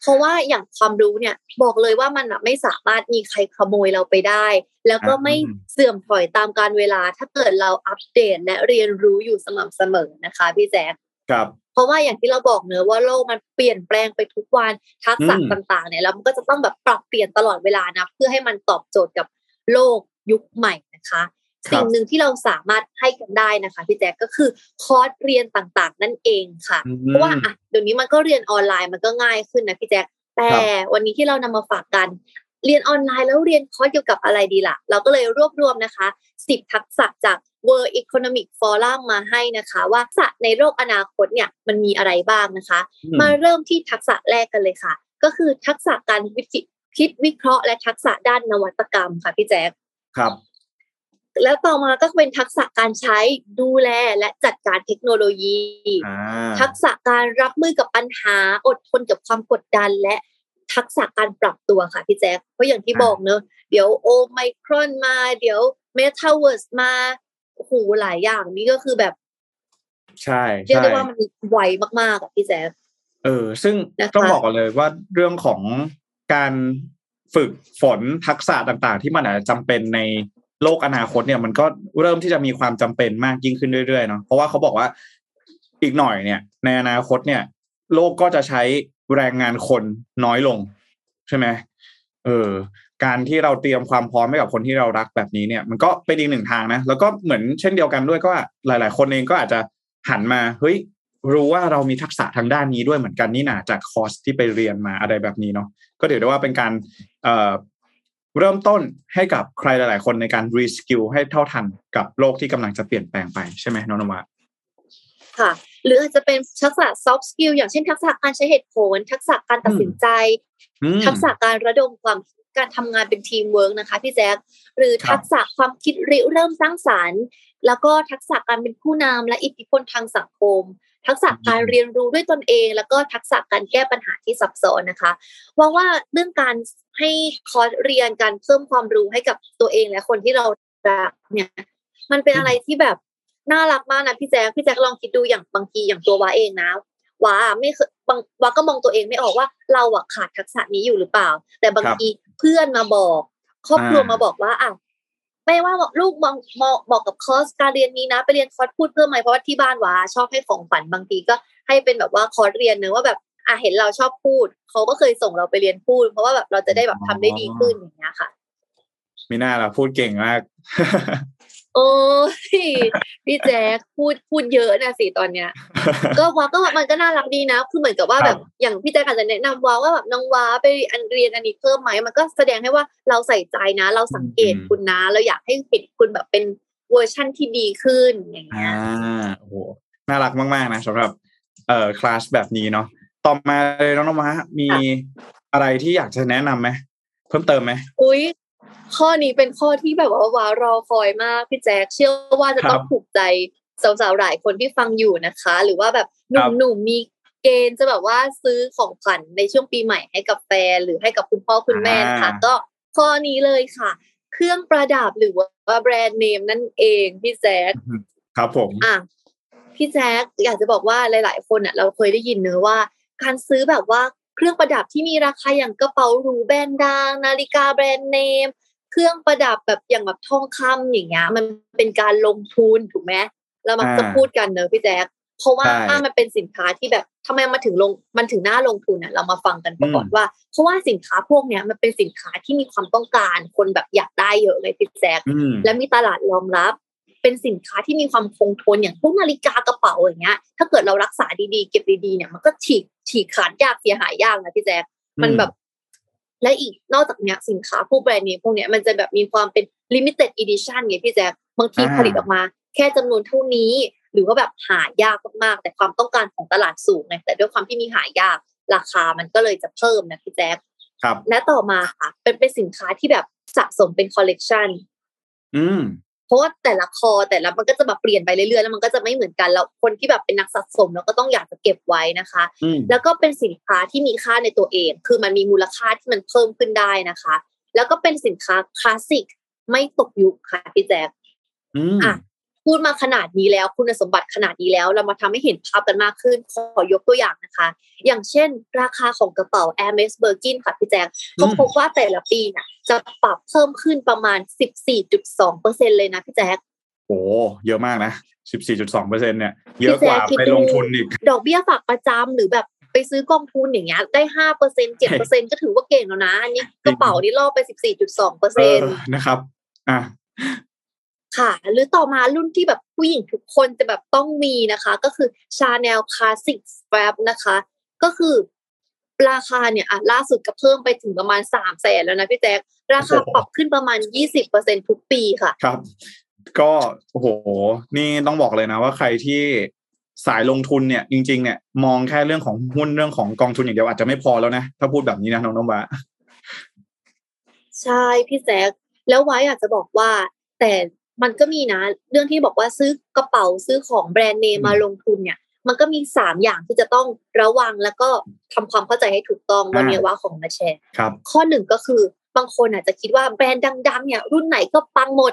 เพราะว่าอย่างความรู้เนี่ย บอกเลยว่ามันอะไม่สามารถมีใครขโมยเราไปได้ แล้วก็ไม่เสื่อมถอยตามการเวลา ถ้าเกิดเราอัปเดตและเรียนรู้อยู่สม่ำเสมอนะคะพี่แจ๊คครับเพราะว่าอย่างที่เราบอกเนอะว่าโลกมันเปลี่ยนแปลงไปทุกวันทักษะอืมต่างๆเนี่ยแล้วมันก็จะต้องแบบปรับเปลี่ยนตลอดเวลานะ เพื่อให้มันตอบโจทย์กับโลกยุคใหม่นะคะครับ สิ่งหนึ่งที่เราสามารถให้กันได้นะคะพี่แจ๊คก็คือคอร์สเรียนต่างๆ นั่นเองค่ะอืมเพราะว่าอะเดี๋ยวนี้มันก็เรียนออนไลน์มันก็ง่ายขึ้นนะพี่แจ๊คแต่ครับวันนี้ที่เรานำมาฝากกัน เรียนออนไลน์แล้วเรียนคอร์สเกี่ยวกับอะไรดีล่ะ เราก็เลยรวบรวมนะคะ 10 ทักษะจาก World Economic Forum มาให้นะคะว่าทักษะในโลกอนาคตเนี่ยมันมีอะไรบ้างนะคะอืมมาเริ่มที่ทักษะแรกกันเลยค่ะ ก็คือทักษะการวิจิคิดวิเคราะห์และทักษะด้านนวัตกรรมค่ะพี่แจ๊คครับ แล้วต่อมาก็เป็นทักษะการใช้ดูแลและจัดการเทคโนโลยีอ่าทักษะการรับมือกับปัญหาอดทนกับความกดดันและทักษะการปรับตัวค่ะพี่แจ๊คเพราะอย่างที่บอกเนอะเดี๋ยวโอไมครอนมา เดี๋ยวเมตาเวิร์สมาโอ้โหหลายอย่างนี่ก็คือแบบ ใช่เรียกใช่ได้ว่ามันไวมากๆอะพี่แจ๊คเออ ซึ่งนะคะต้องบอกก่อนเลยว่าเรื่องของการฝึกฝนทักษะต่างๆ ที่มันอาจจะจำเป็นใน โลกอนาคตเนี่ยมันก็เริ่มที่จะมีความจำเป็นมากยิ่งขึ้นเรื่อยๆเนาะเพราะว่าเขาบอกว่าอีกหน่อยเนี่ย ในอนาคตเนี่ย โลกก็จะใช้แรงงานคนน้อยลง ใช่ไหมเออ การที่เราเตรียมความพร้อมให้กับคนที่เรารักแบบนี้เนี่ย มันก็เป็นอีกหนึ่งทางนะแล้วก็เหมือนเช่นเดียวกันด้วยก็หลาย ๆ คนเองก็อาจจะหันมาเฮ้ยรู้ว่าเรามีทักษะทางด้านนี้ด้วยเหมือนกันนี่นาจากคอร์สที่ไปเรียนมาอะไรแบบนี้เนาะก็เดี๋ยวได้ว่าเป็นการเอ่อ เริ่มต้นให้กับใครหลาย ๆ คนในการ reskill ให้เท่าทันกับโลกที่กำลังจะเปลี่ยนแปลงไปใช่ไหมน้องน้ำว้าค่ะ หรืออาจจะเป็นทักษะ soft skill อย่างเช่นทักษะการใช้เหตุผล ทักษะการตัดสินใจอืมทักษะการระดมความคิดการทำงานเป็นทีมเวิร์กนะคะพี่แจ๊คหรือครับทักษะความคิดริเริ่มสร้างสรรค์ แล้วก็ทักษะการเป็นผู้นำและอิทธิพลทางสังคม ทักษะการเรียนรู้ด้วยตนเอง แล้วก็ทักษะการแก้ปัญหาที่ซับซ้อนนะคะว่าว่าเรื่องการให้คอร์สเรียนการเพิ่มความรู้ให้กับตัวเองและคนที่เรารักเนี่ย มันเป็นอะไรที่แบบน่ารักมากนะพี่แจ๊คพี่แจ๊คลองคิดดูอย่างบางทีอย่างตัววาเองนะวาไม่เคยบางวาก็มองตัวเองไม่ออกว่าเราอะขาดทักษะนี้อยู่หรือเปล่า แต่บางทีเพื่อนมาบอก ครอบครัวมาบอกว่าอะ ไม่ว่าลูกมองมองบอกกับคอร์สการเรียนนี้นะ ไปเรียนคอร์สพูดเพิ่มไหมเพราะว่าที่บ้านวาชอบให้ของฝันบางทีก็ให้เป็นแบบว่าคอร์สเรียนเนื้อว่าแบบอะเห็นเราชอบพูดเขาก็เคยส่งเราไปเรียนพูด เพราะว่าแบบเราจะได้แบบทำได้ดีขึ้นอย่างเงี้ยค่ะมีหน้าเราพูดเก่งมาก โอ้ยพี่แจ๊คพูดพูดเยอะนะสิตอนเนี้ย ก็ว้าก็มันก็น่ารักดีนะคือเหมือนกับว่าครับแบบอย่างพี่แจ๊คอาจจะแนะนำว้าว่าแบบน้องว้าไปอันเรียนอันนี้เพิ่มไหมมันก็แสดงให้ว่าเราใส่ใจนะ เราสังเกตคุณนะ เราอยากให้เห็นคุณแบบเป็นเวอร์ชั่นที่ดีขึ้นอย่างเงี้อ่ายโอ้โหน่ารักมากๆนะสำหรับเอ่อคลาสแบบนี้เนาะต่อมาเลยน้องนวะมีอะไรที่อยากจะแนะนำไหมเพิ่มเติมไหมอุ้ย ข้อนี้เป็นข้อที่แบบว่าว้ารอคอยมากพี่แจ๊คเชื่อว่าจะต้องครับถูกใจสาวๆหลายคนที่ฟังอยู่นะคะ หรือว่าแบบหครับนุ่มๆมีเกณฑ์จะแบบว่าซื้อของขวัญในช่วงปีใหม่ให้กับแฟนหรือให้กับคุณพ่อคุณแม่นะคะก็ข้อนี้เลยค่ะ เครื่องประดับหรือว่าแบรนด์เนมนั่นเองพี่แจ๊คครับผมอะพี่แจ๊คอยากจะบอกว่าหลาย ๆ คนอะ เราเคยได้ยินเนอะว่า การซื้อแบบว่าเครื่องประดับที่มีราคาอย่างกระเป๋าหรูแบรนด์ดังนาฬิกาแบรนด์เนม เครื่องประดับแบบอย่างแบบทองคำอย่างเงี้ย มันเป็นการลงทุนถูกไหมเรามักจะอ่าพูดกันเนอะพี่แจ๊คเพราะว่าใช่มันเป็นสินค้าที่แบบทำไมมันถึงลงมันถึงน่าลงทุนอะเรามาฟังกันก่อนอืมว่า เพราะว่าสินค้าพวกเนี้ยมันเป็นสินค้าที่มีความต้องการ คนแบบอยากได้เยอะเลยพี่แจ๊คอืมและมีตลาดรองรับ เป็นสินค้าที่มีความคงทนอย่างพวกนาฬิกากระเป๋าอย่างเงี้ย ถ้าเกิดเรารักษาดีๆเก็บดีๆเนี่ยมันก็ฉีกฉีกขาดยากเสียหายยากนะพี่แจ๊คมันแบบ และอีกนอกจากเนี้ยสินค้าพวกแบรนด์เนี้พวกเนี้ยมันจะแบบมีความเป็น limited edition ไงพี่แจ๊คบางทีอ่าผลิตออกมา แค่จำนวนเท่านี้ หรือว่าแบบหายากมากๆแต่ความต้องการของตลาดสูงไงแต่ด้วยความที่มีหายากราคามันก็เลยจะเพิ่มนะพี่แจ๊คครับและต่อมาค่ะเป็นเป็นสินค้าที่แบบสะสมเป็นคอลเลกชันอืมเพ ราะว่าแต่ละคอแต่ละมันก็จะแบบเปลี่ยนไปเรื่อยๆแล้วมันก็จะไม่เหมือนกันแล้วคนที่แบบเป็นนักสะสมแล้วก็ต้องอยากจะเก็บไว้นะคะอืมแล้วก็เป็นสินค้าที่มีค่าในตัวเอง คือมันมีมูลค่าที่มันเพิ่มขึ้นได้นะคะ แล้วก็เป็นสินค้าคลาสสิกไม่ตกยุคค่ะพี่แจ๊คอืมอะ พูดมาขนาดนี้แล้วคุณสมบัติขนาดนี้แล้ว เรามาทำให้เห็นภาพกันมากขึ้น ขอยกตัวอย่างนะคะ อย่างเช่น ราคาของกระเป๋า Hermes Birkin ค่ะพี่แจ๊คเขาพบว่าแต่ละปีน่ะจะปรับเพิ่มขึ้นประมาณ 14.2%เลยนะพี่แจ๊คโอ้เยอะมากนะสิบสี่จุดสองเปอร์เซ็นต์เนี่ย เยอะกว่าพี่แจ๊คคิดไปดูลงทุนอีก ดอกเบี้ยฝากประจำหรือแบบไปซื้อกองทุนอย่างเงี้ยได้ห้าเปอร์เซ็นต์เจ็ดเปอร์เซ็นต์ก็ถือว่าเก่งแล้วนะอันนี้กระเป๋านี่ล่อไปสิบสี่จุดสองเปอร์เซ็นต์อะนะครับ อะ ค่ะ หรือต่อมารุ่นที่แบบผู้หญิงทุกคนจะแบบต้องมีนะคะ ก็คือ Chanel Classic Strap นะคะ ก็คือราคาเนี่ยอะล่าสุดก็เพิ่มไปถึงประมาณสามแสนแล้วนะพี่แจ๊คราคาปรับขึ้นประมาณยี่สิบเปอร์เซ็นทุกปีค่ะ ครับ ก็โอ้โห นี่ต้องบอกเลยนะว่าใครที่สายลงทุนเนี่ย จริง ๆ เนี่ยมองแค่เรื่องของหุ้นเรื่องของกองทุนอย่างเดียวอาจจะไม่พอแล้วนะ ถ้าพูดแบบนี้นะน้องน้องบะใช่พี่แจ๊คแล้วไว้อยากจะบอกว่าแต่ มันก็มีนะ เรื่องที่บอกว่าซื้อกระเป๋าซื้อของแบรนด์เนมมาลงทุนเนี่ย มันก็มีสามอย่างที่จะต้องระวังแล้วก็ทำความเข้าใจให้ถูกต้องวันนี้ว่าของมาแชร์ครับ ข้อหนึ่งก็คือบางคนอาจจะคิดว่าแบรนด์ดัง ๆ เนี่ย รุ่นไหนก็ปังหมด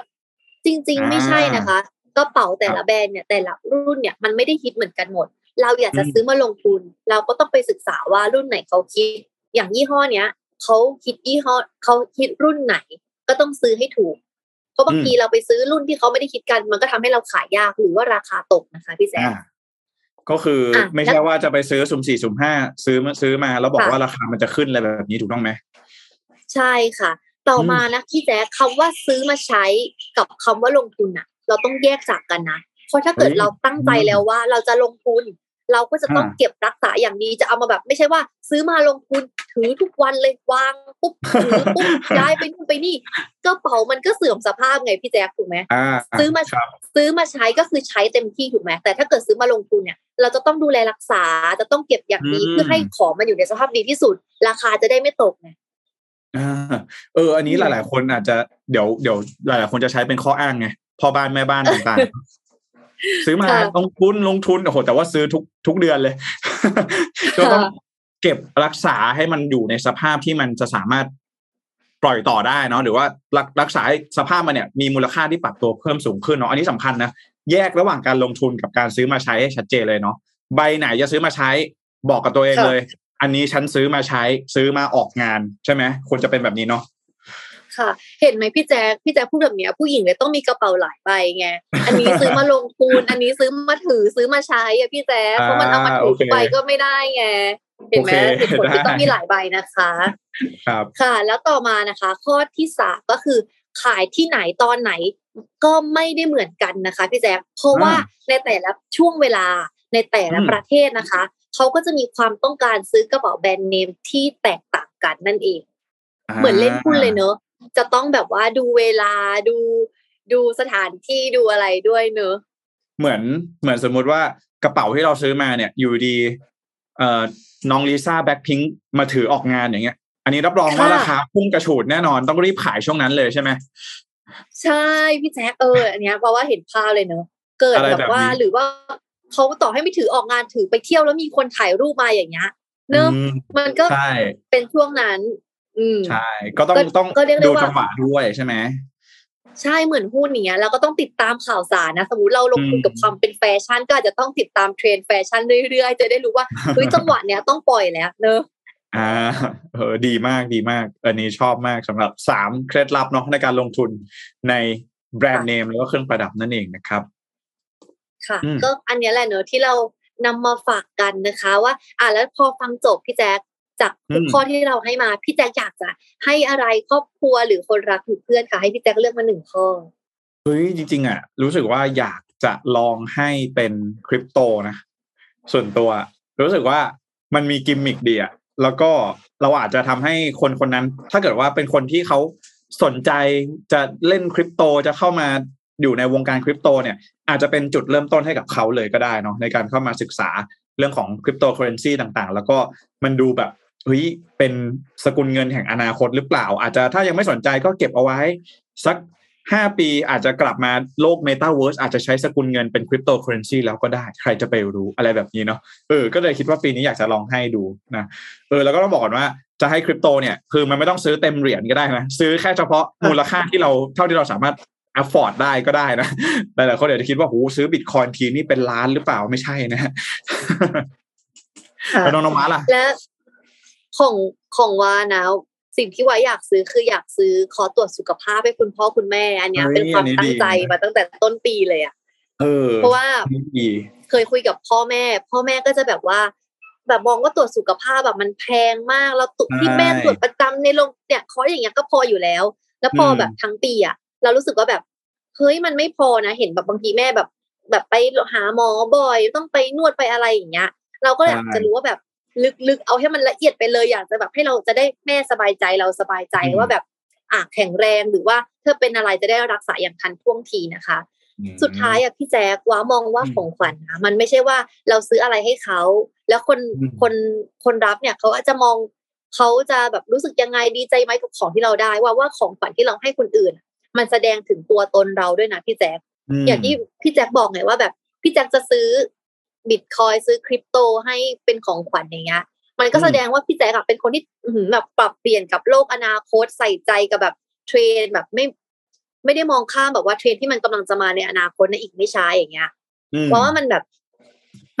จริง ๆ ไม่ใช่นะคะกระเป๋าแต่ละแบรนด์เนี่ยแต่ละรุ่นเนี่ยมันไม่ได้ฮิตเหมือนกันหมด เราอยากจะอืมซื้อมาลงทุน เราก็ต้องไปศึกษาว่ารุ่นไหนเขาคิด อย่างยี่ห้อเนี้ยเขาคิดยี่ห้อเขาคิดรุ่นไหน ก็ต้องซื้อให้ถูก เพราะบางทีเราไปซื้อรุ่นที่เขาไม่ได้คิดกัน มันก็ทำให้เราขายยากหรือว่าราคาตกนะคะพี่แจ๊คอ่าก็คืออะไม่ใช่ว่าจะไปซื้อสุ่มสี่สุ่มห้าซื้อมาซื้อมาแล้วบอกค่ะว่าราคามันจะขึ้นอะไรแบบนี้ถูกต้องไหมใช่ค่ะ ต่อมานะพี่แจ๊คคำว่าซื้อมาใช้กับคำว่าลงทุนน่ะเราต้องแยกจากกันนะเพราะถ้าเกิดเฮ้ยเราตั้งใจแล้วว่าเราจะลงทุน เราก็จะต้องอ่าเก็บรักษาอย่างดีจะเอามาแบบ ไม่ใช่ว่า ซื้อมาลงทุน ถือทุกวันเลยวางปุ๊บถือปุ๊บย้ายไปนู่นไปนี่กระเป๋ามันก็เสื่อมสภาพไงพี่แจ๊คถูกไหมอ่าซื้อมาครับซื้อมาใช้ก็คือใช้เต็มที่ถูกไหมแต่ถ้าเกิดซื้อมาลงทุนเนี่ย เราจะต้องดูแลรักษาจะต้องเก็บอย่างดีอืมเพื่อให้ของมันอยู่ในสภาพดีที่สุด ราคาจะได้ไม่ตกไงอ่าเออ อันนี้อืมหลาย ๆ คนอาจจะเดี๋ยวเดี๋ยวหลาย ๆ คนจะใช้เป็นข้ออ้างไงพ่อบ้านแม่บ้านต่างๆซื้อมาค่ะลงทุนลงทุนโอ้โหแต่ว่าซื้อทุกทุกเดือนเลยก็ต้องค่ะ เก็บรักษาให้มันอยู่ในสภาพที่มันจะสามารถปล่อยต่อได้เนาะหรือว่ารักรักษาให้สภาพมันเนี่ยมีมูลค่าที่ปรับตัวเพิ่มสูงขึ้นเนาะอันนี้สำคัญนะแยกระหว่างการลงทุนกับการซื้อมาใช้ให้ชัดเจนเลยเนาะใบไหนจะซื้อมาใช้บอกกับตัวเองค่ะเลย อันนี้ฉันซื้อมาใช้ซื้อมาออกงานใช่ไหมควรจะเป็นแบบนี้เนาะค่ะ เห็นไหมพี่แจ๊คพี่แจ๊คพูดแบบเนี้ยผู้หญิงเลยต้องมีกระเป๋าหลายใบไงอันนี้ซื้อมาลงทุน อันนี้ซื้อมาถือซื้อมาใช้อะพี่แจ๊คเพราะมันเอามาถือทุกใบก็ไม่ได้ไง เห็นไหมเหตุผลที่ต้องมีหลายใบนะคะ ครับค่ะ แล้วต่อมานะคะ ข้อที่สามก็คือขายที่ไหนตอนไหนก็ไม่ได้เหมือนกันนะคะพี่แจ๊คเพราะว่าในแต่ละช่วงเวลาในแต่ละอืมประเทศนะคะเขาก็จะมีความต้องการซื้อกระเป๋าแบรนด์เนมที่แตกต่างกันนั่นเอง เหมือนเล่นหุ้นเลยเนอะจะต้องแบบว่าดูเวลาดูดูสถานที่ดูอะไรด้วยเนอะเหมือนเหมือนสมมุติว่ากระเป๋าที่เราซื้อมาเนี่ย อยู่ดีเอ่อ น้องลิซ่าแบ็คพิงค์มาถือออกงานอย่างเงี้ย อันนี้รับรองว่าราคาพุ่งกระฉูดแน่นอนต้องรีบขายช่วงนั้นเลยใช่ไหมใช่พี่แจ๊คเอออันเนี้ยเพราะว่าเห็นภาพเลยเนอะเกิดอะไรแบบแบบว่านี้หรือว่าเขาต่อให้ไม่ถือออกงานถือไปเที่ยวแล้วมีคนถ่ายรูปมาอย่างเงี้ยเนอะอืมมันก็ใช่เป็นช่วงนั้น อืมใช่ ก็ต้องก็ต้องก็เรียกได้ดูว่าจังหวะด้วยใช่ไหม ใช่เหมือนหุ้นเนี้ยเราก็ต้องติดตามข่าวสารนะ สมมติเราลงทุนอืมกับความเป็นแฟชั่น ก็อาจจะต้องติดตามเทรนด์แฟชั่นเรื่อยๆ จะได้รู้ว่าเฮ้ยจังหวะเนี้ยต้องปล่อยแล้วเนอะอ่าเออดีมากดีมาก อันนี้ชอบมากสำหรับสามเคล็ดลับเนาะในการลงทุนในแบรนด์เนมแล้วก็เครื่องประดับนั่นเองนะครับ ค่ะอืมก็อันเนี้ยแหละเนอะที่เรานำมาฝากกันนะคะ ว่า อ่าแล้วพอฟังจบพี่แจ๊ค จากทุกข้อที่เราให้มาพี่แจ๊คอยากจะให้อะไรครอบครัวหรือคนรักหรือเพื่อนค่ะให้พี่แจ๊คเลือกมาหนึ่งข้อเฮ้ยจริง ๆอะรู้สึกว่าอยากจะลองให้เป็นคริปโตนะส่วนตัว รู้สึกว่ามันมีกิมมิคดีอะแล้วก็เราอาจจะทำให้คนคนนั้น ถ้าเกิดว่าเป็นคนที่เขาสนใจจะเล่นคริปโตจะเข้ามาอยู่ในวงการคริปโตเนี่ย อาจจะเป็นจุดเริ่มต้นให้กับเขาเลยก็ได้เนาะในการเข้ามาศึกษาเรื่องของคริปโตเคอเรนซีต่างๆ แล้วก็มันดูแบบ เฮ้ยเป็นสกุลเงินแห่งอนาคตหรือเปล่า อาจจะถ้ายังไม่สนใจก็เก็บเอาไว้ สักห้าปีอาจจะกลับมาโลกเมตาเวิร์สอาจจะใช้สกุลเงินเป็นคริปโตเคอเรนซีแล้วก็ได้ ใครจะไปรู้อะไรแบบนี้เนาะเออก็เลยคิดว่าปีนี้อยากจะลองให้ดูนะเออแล้วก็ต้องบอกก่อนว่าจะให้คริปโตเนี่ยคือมันไม่ต้องซื้อเต็มเหรียญก็ได้นะซื้อแค่เฉพาะมูลค่าที่เราเท่าที่เราสามารถ afford ได้ก็ได้นะหลายๆคนเดี๋ยวจะคิดว่าโหซื้อบิตคอยทีนี่เป็นล้านหรือเปล่าไม่ใช่นะแล้วน้องน้องม้าล่ะและ ของของวานะสิ่งที่วาอยากซื้อคืออยากซื้อขอตรวจสุขภาพให้คุณพ่อคุณแม่ อันเนี้ยเฮ้ยเป็นความอันนี้ตั้ดีงใจนะมาตั้งแต่ต้นปีเลยอะเออเพราะว่าดีเคยคุยกับพ่อแม่ พ่อแม่ก็จะแบบว่า แบบมองว่าตรวจสุขภาพแบบมันแพงมากแล้วตุที่แม่ตรวจประจำในโรงเนี่ยคอร์สอย่างเงี้ยก็พออยู่แล้ว แล้วพอแบบทั้งปีอะเรารู้สึกว่าแบบเฮ้ยมันไม่พอนะเห็นแบบบางทีแม่แบบ แบบไปหาหมอบ่อยต้องไปนวดไปอะไรอย่างเงี้ย เราก็อยากจะรู้ว่าแบบ ลึกๆ เอาให้มันละเอียดไปเลยอยากจะแบบให้เราจะได้แม่สบายใจเราสบายใจว่าแบบอะแข็งแรงหรือว่าถ้าเป็นอะไรจะได้รักษาอย่างทันท่วงทีนะคะอืมสุดท้ายอะพี่แจ๊คว้ามองว่าอืมของขวัญนะมันไม่ใช่ว่าเราซื้ออะไรให้เขา แล้วคนอืมคนคนรับเนี่ยเขาอาจจะมองเขาจะแบบรู้สึกยังไงดีใจไหมกับของที่เราได้ว่าว่าของขวัญที่เราให้คนอื่น มันแสดงถึงตัวตนเราด้วยนะพี่แจ๊คมอย่างที่พี่แจ๊คบอกไงว่าแบบพี่แจ๊คจะซื้อ บิตคอยซื้อคริปโตให้เป็นของขวัญอย่างเงี้ย มันก็อืมแสดงว่าพี่แจ๊คอะเป็นคนที่อื้อหือแบบปรับเปลี่ยนกับโลกอนาคตใส่ใจกับแบบเทรนด์แบบไม่ ไม่ได้มองข้ามแบบว่าเทรนด์ที่มันกำลังจะมาในอนาคตในอีกไม่ช้าอย่างเงี้ยอืมเพราะว่ามันแบบ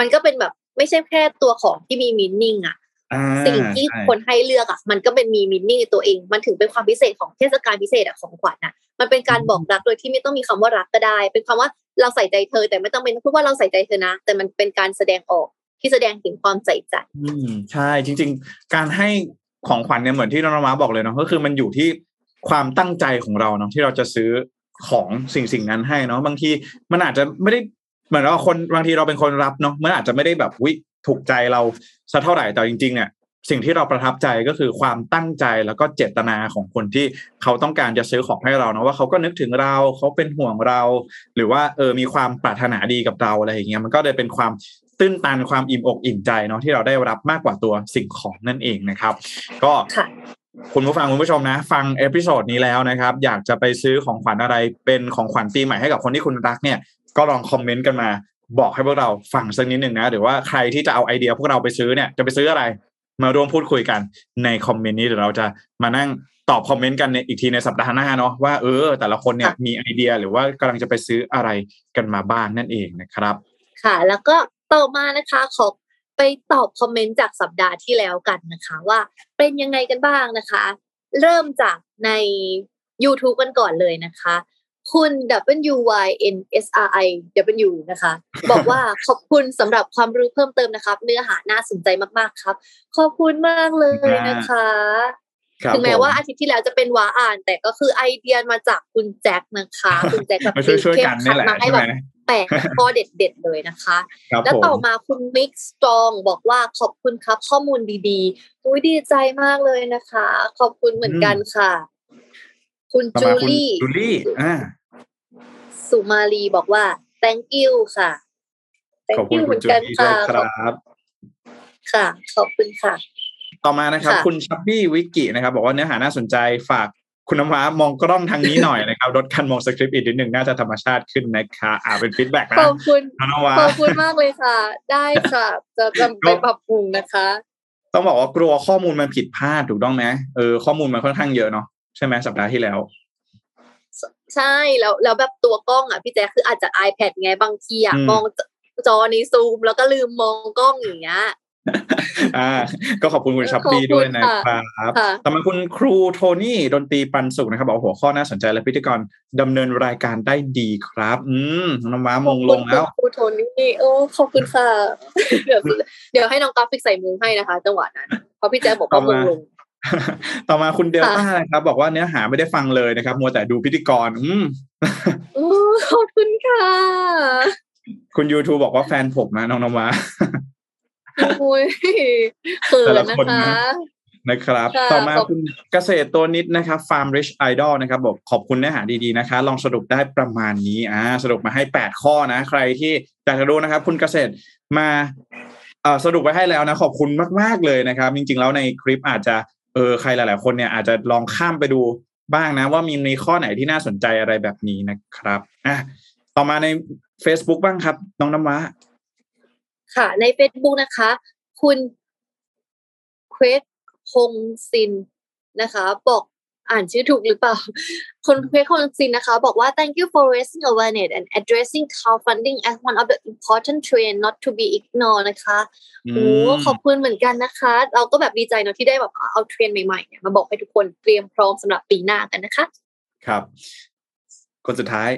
มันก็เป็นแบบไม่ใช่แค่ตัวของที่มีมินนิ่งอะอ่าสิ่งที่ใช่คนให้เลือกอะมันก็เป็นมีมินนิ่งตัวเอง มันถึงเป็นความพิเศษของเทศกาลพิเศษอะของขวัญอะ มันเป็นการบอกรักโดยที่ไม่ต้องมีคำว่ารักก็ได้ เป็นคำว่า เราใส่ใจเธอ แต่ไม่ต้องเป็นพูดว่าเราใส่ใจเธอนะ แต่มันเป็นการแสดงออกที่แสดงถึงความใส่ใจ อืมใช่จริง ๆ การให้ของขวัญเนี่ยเหมือนที่น้องมาบอกเลยเนาะก็คือมันอยู่ที่ความตั้งใจของเราเนาะที่เราจะซื้อของสิ่งสิ่งนั้นให้เนาะบางทีมันอาจจะไม่ได้เหมือนว่าคนบางทีเราเป็นคนรับเนาะมันอาจจะไม่ได้แบบวิถูกใจเราสักเท่าไหร่แต่จริงๆเนี่ย สิ่งที่เราประทับใจก็คือความตั้งใจแล้วก็เจตนาของคนที่เขาต้องการจะซื้อของให้เราเนาะว่าเขาก็นึกถึงเราเขาเป็นห่วงเรา หรือว่าเออมีความปรารถนาดีกับเราอะไรอย่างเงี้ยมันก็เลยเป็นความตื้นตันความอิ่มอกอิ่มใจเนาะที่เราได้รับมากกว่าตัวสิ่งของนั่นเองนะครับ ก็คุณผู้ฟังคุณผู้ชมนะ ฟัง episode นี้แล้วนะครับ อยากจะไปซื้อของขวัญอะไรเป็นของขวัญปีใหม่ให้กับคนที่คุณรักเนี่ยก็ลองคอมเมนต์กันมาบอกให้พวกเราฟังสักนิดหนึ่งนะหรือว่าใครที่จะเอาไอเดียพวกเราไปซื้อเนี่ยจะไปซื้ออะไร มาร่วมพูดคุยกันในคอมเมนต์นี้เดี๋ยวเราจะมานั่งตอบคอมเมนต์กันในอีกทีในสัปดาห์หน้าเนาะว่าเออ แต่ละคนเนี่ยค่ะมีไอเดียหรือว่ากำลังจะไปซื้ออะไรกันมาบ้างนั่นเองนะครับ ค่ะ แล้วก็ต่อมานะคะขอไปตอบคอมเมนต์จากสัปดาห์ที่แล้วกันนะคะ ว่าเป็นยังไงกันบ้างนะคะ เริ่มจากใน YouTube กันก่อนเลยนะคะ คุณ W Y N S R I W นะคะ บอกว่าขอบคุณสำหรับความรู้เพิ่มเติมนะครับ เนื้อหาน่าสนใจมากๆครับ ขอบคุณมากเลยนะคะครับถึงแม้ผมว่าอาทิตย์ที่แล้วจะเป็นวาอ่าน แต่ก็คือไอเดียมาจากคุณแจ็คนะคะคุณแจ็คแบบมาช่วยช่วยๆกันนี่แหละมาให้ใช่แบไหมบแปดข้อเด็ดๆเลยนะคะครับแล้วผมต่อมาคุณมิกสตรองบอกว่าขอบคุณครับข้อมูลดีๆอุ้ยดีใจมากเลยนะคะ ขอบคุณเหมือนกันค่ะ คุณต่อจูมาคุณลี่จูลี่อ่าสุมาลีบอกว่า thank you ค่ะขอบ thank คุณ you เหคุมืณอนจูกันลี่ด้วค่ะยคขอบรับค่ะ ขอบคุณค่ะ ต่อมานะครับค่ะคุณชับบี้วิกินะครับ บอกว่าเนื้อหาน่าสนใจฝากคุณน้ำว้ามองกล้องทางนี้หน่อยนะครับลดการมองสคริปต์อีกนิดหนึ่งน่าจะธรรมชาติขึ้นนะคะอ่าเป็นฟีดแบ็กขนะอบคุณน้องน้ำว้าขอบคุณมากเลยค่ะ ได้ค่ะจะจะไปปรับปรุงนะคะ ต้องบอกว่ากลัวข้อมูลมันผิดพลาดถูกต้องไหมเออข้อมูลมันค่อนข้างเยอะเนาะ ใช่ไหมสัปดาห์ที่แล้ว ใช่แล้วแล้วแบบตัวกล้องอะพี่แจ๊คคืออาจจะ iPad ไงบางทีอะอืมมองจอในซูมแล้วก็ลืมมองกล้องอย่างเงี้ยอ่า ก็ขอบคุณคุณชับบี้ขอบคุณด้วยนะค่ะครับค่ะต่อมาคุณครูโทนี่ดนตรีปันสุขนะครับบอกว่าหัวข้อน่าสนใจและพิธีกรดำเนินรายการได้ดีครับ อืมน้องม้ามงลงแล้วขอบคุณครูโทนี่โอ้ขอบคุณค่ะเดี๋ยวเดี๋ยวให้น้องกราฟิกใส่มือให้นะคะ จังหวะนั้นเพราะพี่แจ๊คบอกว่ามงลง ต่อมาคุณเดลต้าค่ะนะครับ บอกว่าเนื้อหาไม่ได้ฟังเลยนะครับ มัวแต่ดูพิธีกร อืมโอ้ขอบคุณค่ะ คุณ YouTube บอกว่าแฟนผมนะน้องนมาโอ้ยเขินแต่ละนะคนคะนะนะครับค่ะต่อมาขอบคุณเกษตรตัวนิดนะครับ Farm Rich Idol นะครับ บอกขอบคุณเนื้อหาดีๆนะคะ ลองสรุปได้ประมาณนี้อ่าสรุปมาให้แปดข้อนะ ใครที่อยากจะดูนะครับ คุณเกษตรมาเอ่อสรุปไว้ให้แล้วนะ ขอบคุณมาก ๆ เลยนะครับ จริง ๆ แล้วในคลิปอาจจะ เออใครหลาย ๆ คนเนี่ยอาจจะลองข้ามไปดูบ้างนะ ว่ามีในข้อไหนที่น่าสนใจอะไรแบบนี้นะครับอะต่อมาใน Facebook บ้างครับ น้องน้ำว้าค่ะ ใน Facebook นะคะ คุณเควสคงซินนะคะ บอก อ่านชื่อถูกหรือเปล่า คุณเควสคงซินนะคะ บอกว่า thank you for raising awareness and addressing crowdfunding as one of the important trend not to be ignored นะคะโอ้ขอบคุณเหมือนกันนะคะ เราก็แบบดีใจเนอะที่ได้แบบเอาเทรนด์ใหม่ๆเนี่ยมาบอกให้ทุกคนเตรียมพร้อมสำหรับปีหน้ากันนะคะ ครับ คนสุดท้าย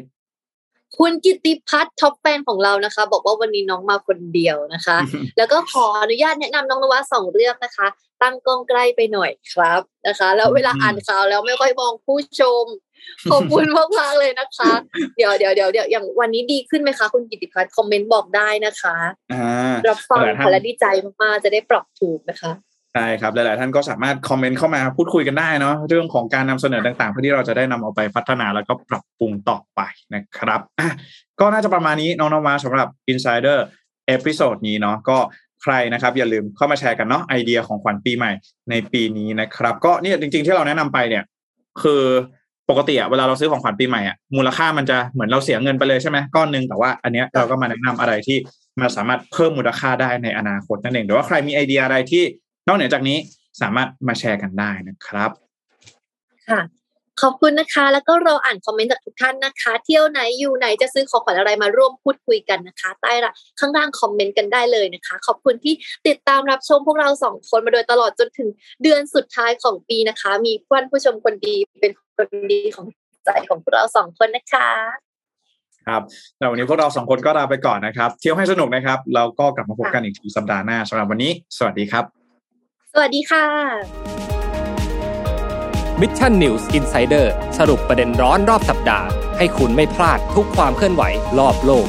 คุณกิติพัฒน์ top fan ของเรานะคะ บอกว่าวันนี้น้องมาคนเดียวนะคะ แล้วก็ขออนุญาตแนะนำน้องนวัดสองเรื่องนะคะ ตั้งกล้องใกล้ไปหน่อยครับนะคะ แล้วเวลาอืมอ่านข่าวแล้วไม่ค่อยมองผู้ชมขอบคุณมากๆเลยนะคะ เดี๋ยวเดี๋ยวเดี๋ยวเดี๋ยวอย่างวันนี้ดีขึ้นไหมคะ คุณกิติพัฒน์คอมเมนต์บอกได้นะคะอ่ารับฟังหลายท่านค่ะและดีใจมากๆจะได้ปรับถูกนะคะ ใช่ครับหลาย ๆ ท่านก็สามารถคอมเมนต์เข้ามาพูดคุยกันได้เนาะเรื่องของการนำเสนอต่าง ๆ เพื่อที่เราจะได้นำเอาไปพัฒนาแล้วก็ปรับปรุงต่อไปนะครับอะก็น่าจะประมาณนี้น้องน้ำว้าสำหรับ Insider episode นี้เนาะก็ใครนะครับอย่าลืมเข้ามาแชร์กันเนาะไอเดียของขวัญปีใหม่ในปีนี้นะครับ ก็เนี่ยจริง ๆ ที่เราแนะนำไปเนี่ยคือปกติอะเวลาเราซื้อของขวัญปีใหม่อะมูลค่ามันจะเหมือนเราเสียเงินไปเลยใช่ไหมก้อนหนึ่งแต่ว่าอันเนี้ยเราก็มาแนะนำอะไรที่มันสามารถเพิ่มมูลค่าได้ในอนาคตนั่นเองหรือว่าใครมีไอเดียอะไรที่ นอกเหนือจากนี้สามารถมาแชร์กันได้นะครับ ค่ะ ขอบคุณนะคะ แล้วก็รออ่านคอมเมนต์จากทุกท่านนะคะ เที่ยวไหนอยู่ไหนจะซื้อของขวัญอะไรมาร่วมพูดคุยกันนะคะ ใต้ละข้างล่างคอมเมนต์กันได้เลยนะคะ ขอบคุณที่ติดตามรับชมพวกเราสองคนมาโดยตลอดจนถึงเดือนสุดท้ายของปีนะคะ มีเพื่อนผู้ชมคนดีเป็นคนดีของใจของพวกเราสองคนนะคะครับแต่วันนี้พวกเราสองคนก็ลาไปก่อนนะครับ เที่ยวให้สนุกนะครับ แล้วก็กลับมาพบกันอีกทีสัปดาห์หน้าสำหรับวันนี้ สวัสดีครับ สวัสดีค่ะ Mission News Insider สรุปประเด็นร้อนรอบสัปดาห์ ให้คุณไม่พลาดทุกความเคลื่อนไหวรอบโลก